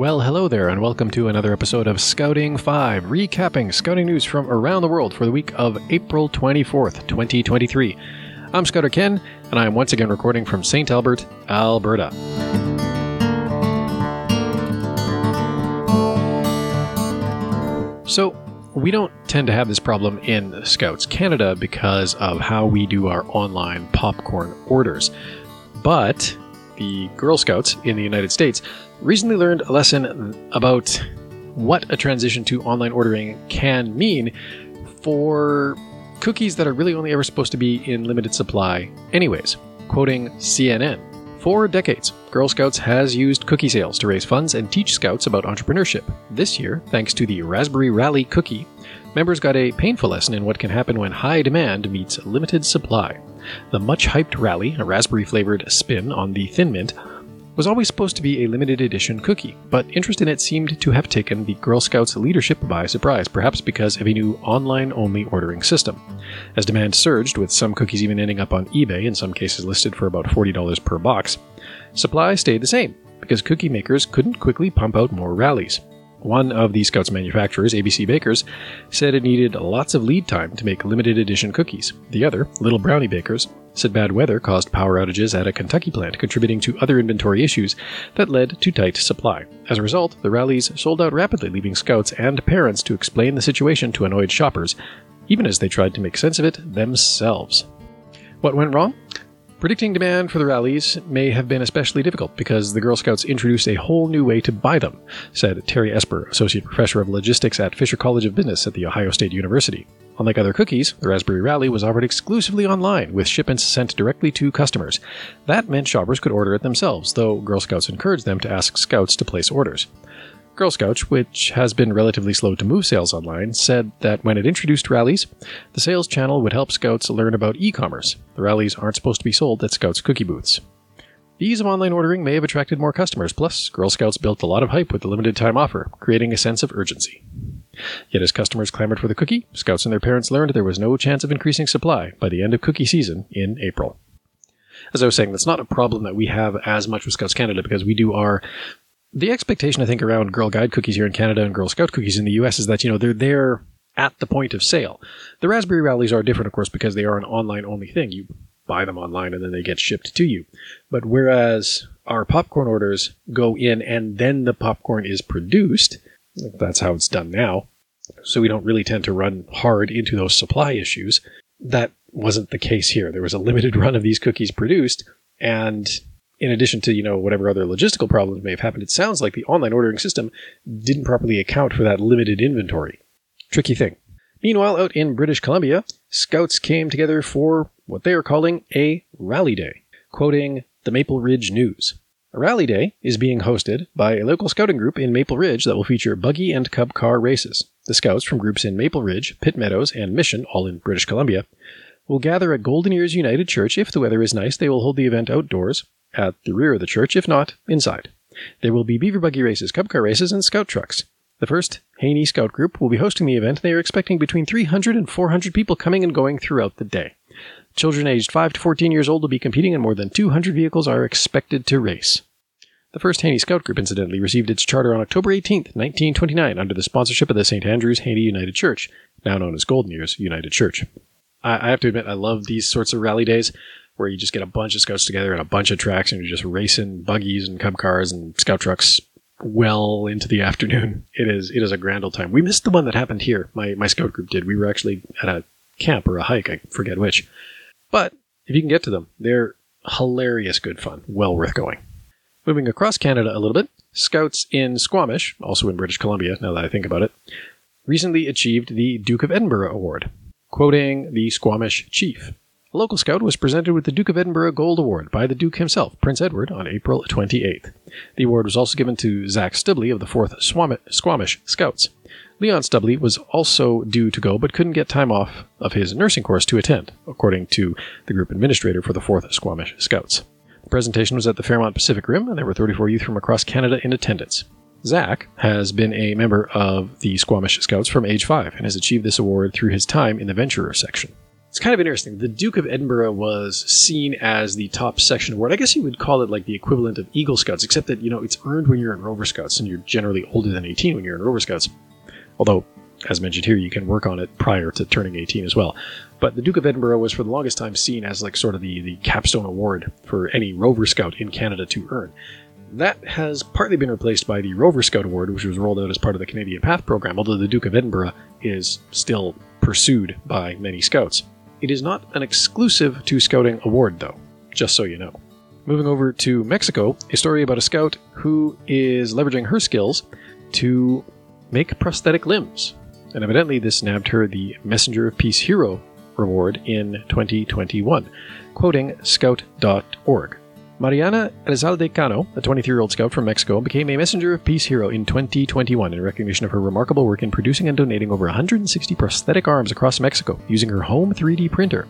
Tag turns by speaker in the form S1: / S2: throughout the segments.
S1: Well, hello there, and welcome to another episode of Scouting 5, recapping scouting news from around the world for the week of April 24th, 2023. I'm Scouter Ken, and I am once again recording from St. Albert, Alberta. So, we don't tend to have this problem in Scouts Canada because of how we do our online popcorn orders. But the Girl Scouts in the United States recently learned a lesson about what a transition to online ordering can mean for cookies that are really only ever supposed to be in limited supply, anyways. Quoting CNN For decades, Girl Scouts has used cookie sales to raise funds and teach Scouts about entrepreneurship. This year, thanks to the Raspberry Rally cookie, members got a painful lesson in what can happen when high demand meets limited supply. The much hyped Rally, a raspberry flavored spin on the Thin Mint, was always supposed to be a limited edition cookie, but interest in it seemed to have taken the Girl Scouts leadership by surprise, perhaps because of a new online only ordering system. As demand surged, with some cookies even ending up on eBay, in some cases listed for about $40 per box, supply stayed the same, because cookie makers couldn't quickly pump out more rallies. One of the Scouts manufacturers, ABC Bakers, said it needed lots of lead time to make limited edition cookies. The other, Little Brownie Bakers, said bad weather caused power outages at a Kentucky plant, contributing to other inventory issues that led to tight supply. As a result, the rallies sold out rapidly, leaving Scouts and parents to explain the situation to annoyed shoppers, even as they tried to make sense of it themselves. What went wrong? Predicting demand for the rallies may have been especially difficult because the Girl Scouts introduced a whole new way to buy them, said Terry Esper, Associate Professor of Logistics at Fisher College of Business at The Ohio State University. Unlike other cookies, the Raspberry Rally was offered exclusively online, with shipments sent directly to customers. That meant shoppers could order it themselves, though Girl Scouts encouraged them to ask Scouts to place orders. Girl Scouts, which has been relatively slow to move sales online, said that when it introduced rallies, the sales channel would help Scouts learn about e commerce. The rallies aren't supposed to be sold at Scouts cookie booths. The ease of online ordering may have attracted more customers, plus, Girl Scouts built a lot of hype with the limited time offer, creating a sense of urgency. Yet as customers clamored for the cookie, Scouts and their parents learned there was no chance of increasing supply by the end of cookie season in April. As I was saying, that's not a problem that we have as much with Scouts Canada because we do our the expectation I think around Girl Guide cookies here in Canada and Girl Scout cookies in the US is that, you know, they're there at the point of sale. The Raspberry Rallies are different, of course, because they are an online only thing. You buy them online and then they get shipped to you. But whereas our popcorn orders go in and then the popcorn is produced, that's how it's done now. So we don't really tend to run hard into those supply issues. That wasn't the case here. There was a limited run of these cookies produced, and in addition to you know whatever other logistical problems may have happened, it sounds like the online ordering system didn't properly account for that limited inventory. Tricky thing. Meanwhile, out in British Columbia, scouts came together for what they are calling a rally day. Quoting the Maple Ridge News. A rally day is being hosted by a local scouting group in Maple Ridge that will feature buggy and cub car races. The scouts from groups in Maple Ridge, Pitt Meadows, and Mission, all in British Columbia, will gather at Golden Ears United Church. If the weather is nice, they will hold the event outdoors at the rear of the church, if not, inside. There will be beaver buggy races, cub car races, and scout trucks. The first Haney Scout Group will be hosting the event. They are expecting between 300 and 400 people coming and going throughout the day. Children aged 5 to 14 years old will be competing, and more than 200 vehicles are expected to race. The first Haney Scout Group, incidentally, received its charter on October 18, 1929, under the sponsorship of the St. Andrews Haney United Church, now known as Golden Ears United Church. I, I have to admit, I love these sorts of rally days where you just get a bunch of scouts together and a bunch of tracks and you're just racing buggies and cub cars and scout trucks well into the afternoon. It is it is a grand old time. We missed the one that happened here. My my scout group did. We were actually at a camp or a hike, I forget which. But if you can get to them, they're hilarious good fun. Well worth going. Moving across Canada a little bit, scouts in Squamish, also in British Columbia, now that I think about it, recently achieved the Duke of Edinburgh Award. Quoting the Squamish chief, a local scout was presented with the Duke of Edinburgh Gold Award by the Duke himself, Prince Edward, on April 28th. The award was also given to Zach Stubley of the 4th Squamish Scouts. Leon Stubley was also due to go but couldn't get time off of his nursing course to attend, according to the group administrator for the 4th Squamish Scouts. The presentation was at the Fairmont Pacific Rim, and there were 34 youth from across Canada in attendance. Zach has been a member of the Squamish Scouts from age 5 and has achieved this award through his time in the Venturer section. It's kind of interesting. The Duke of Edinburgh was seen as the top section award. I guess you would call it like the equivalent of Eagle Scouts, except that, you know, it's earned when you're in Rover Scouts, and you're generally older than 18 when you're in Rover Scouts. Although, as mentioned here, you can work on it prior to turning 18 as well. But the Duke of Edinburgh was for the longest time seen as like sort of the, the capstone award for any Rover Scout in Canada to earn. That has partly been replaced by the Rover Scout Award, which was rolled out as part of the Canadian Path program, although the Duke of Edinburgh is still pursued by many scouts. It is not an exclusive to Scouting award, though, just so you know. Moving over to Mexico, a story about a scout who is leveraging her skills to make prosthetic limbs. And evidently, this nabbed her the Messenger of Peace Hero Reward in 2021. Quoting Scout.org. Mariana Elizalde Cano, a 23 year old scout from Mexico, became a Messenger of Peace hero in 2021 in recognition of her remarkable work in producing and donating over 160 prosthetic arms across Mexico using her home 3D printer.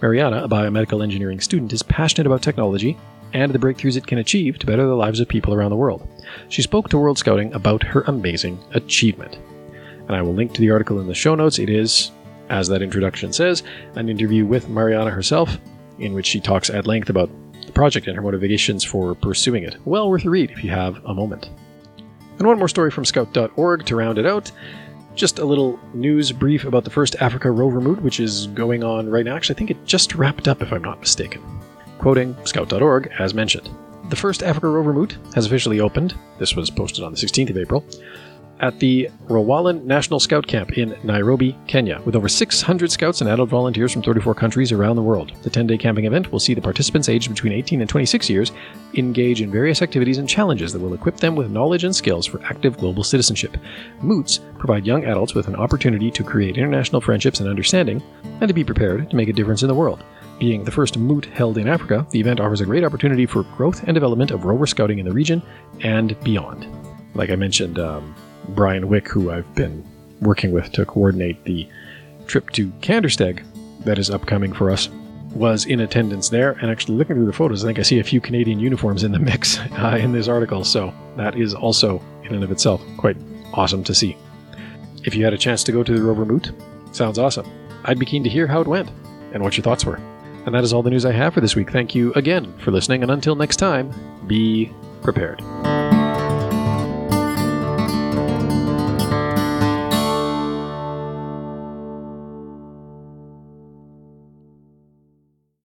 S1: Mariana, a biomedical engineering student, is passionate about technology and the breakthroughs it can achieve to better the lives of people around the world. She spoke to World Scouting about her amazing achievement. And I will link to the article in the show notes. It is, as that introduction says, an interview with Mariana herself, in which she talks at length about the project and her motivations for pursuing it. Well worth a read if you have a moment. And one more story from Scout.org to round it out. Just a little news brief about the first Africa Rover Moot, which is going on right now. Actually, I think it just wrapped up, if I'm not mistaken. Quoting Scout.org, as mentioned. The first Africa Rover Moot has officially opened. This was posted on the 16th of April at the Rowallan National Scout Camp in Nairobi, Kenya, with over 600 scouts and adult volunteers from 34 countries around the world. The 10 day camping event will see the participants aged between 18 and 26 years engage in various activities and challenges that will equip them with knowledge and skills for active global citizenship. Moots provide young adults with an opportunity to create international friendships and understanding, and to be prepared to make a difference in the world. Being the first moot held in Africa, the event offers a great opportunity for growth and development of rover scouting in the region and beyond. Like I mentioned, um, Brian Wick, who I've been working with to coordinate the trip to Kandersteg that is upcoming for us, was in attendance there. And actually, looking through the photos, I think I see a few Canadian uniforms in the mix uh, in this article. So that is also, in and of itself, quite awesome to see. If you had a chance to go to the Rover Moot, sounds awesome. I'd be keen to hear how it went and what your thoughts were. And that is all the news I have for this week. Thank you again for listening, and until next time, be prepared.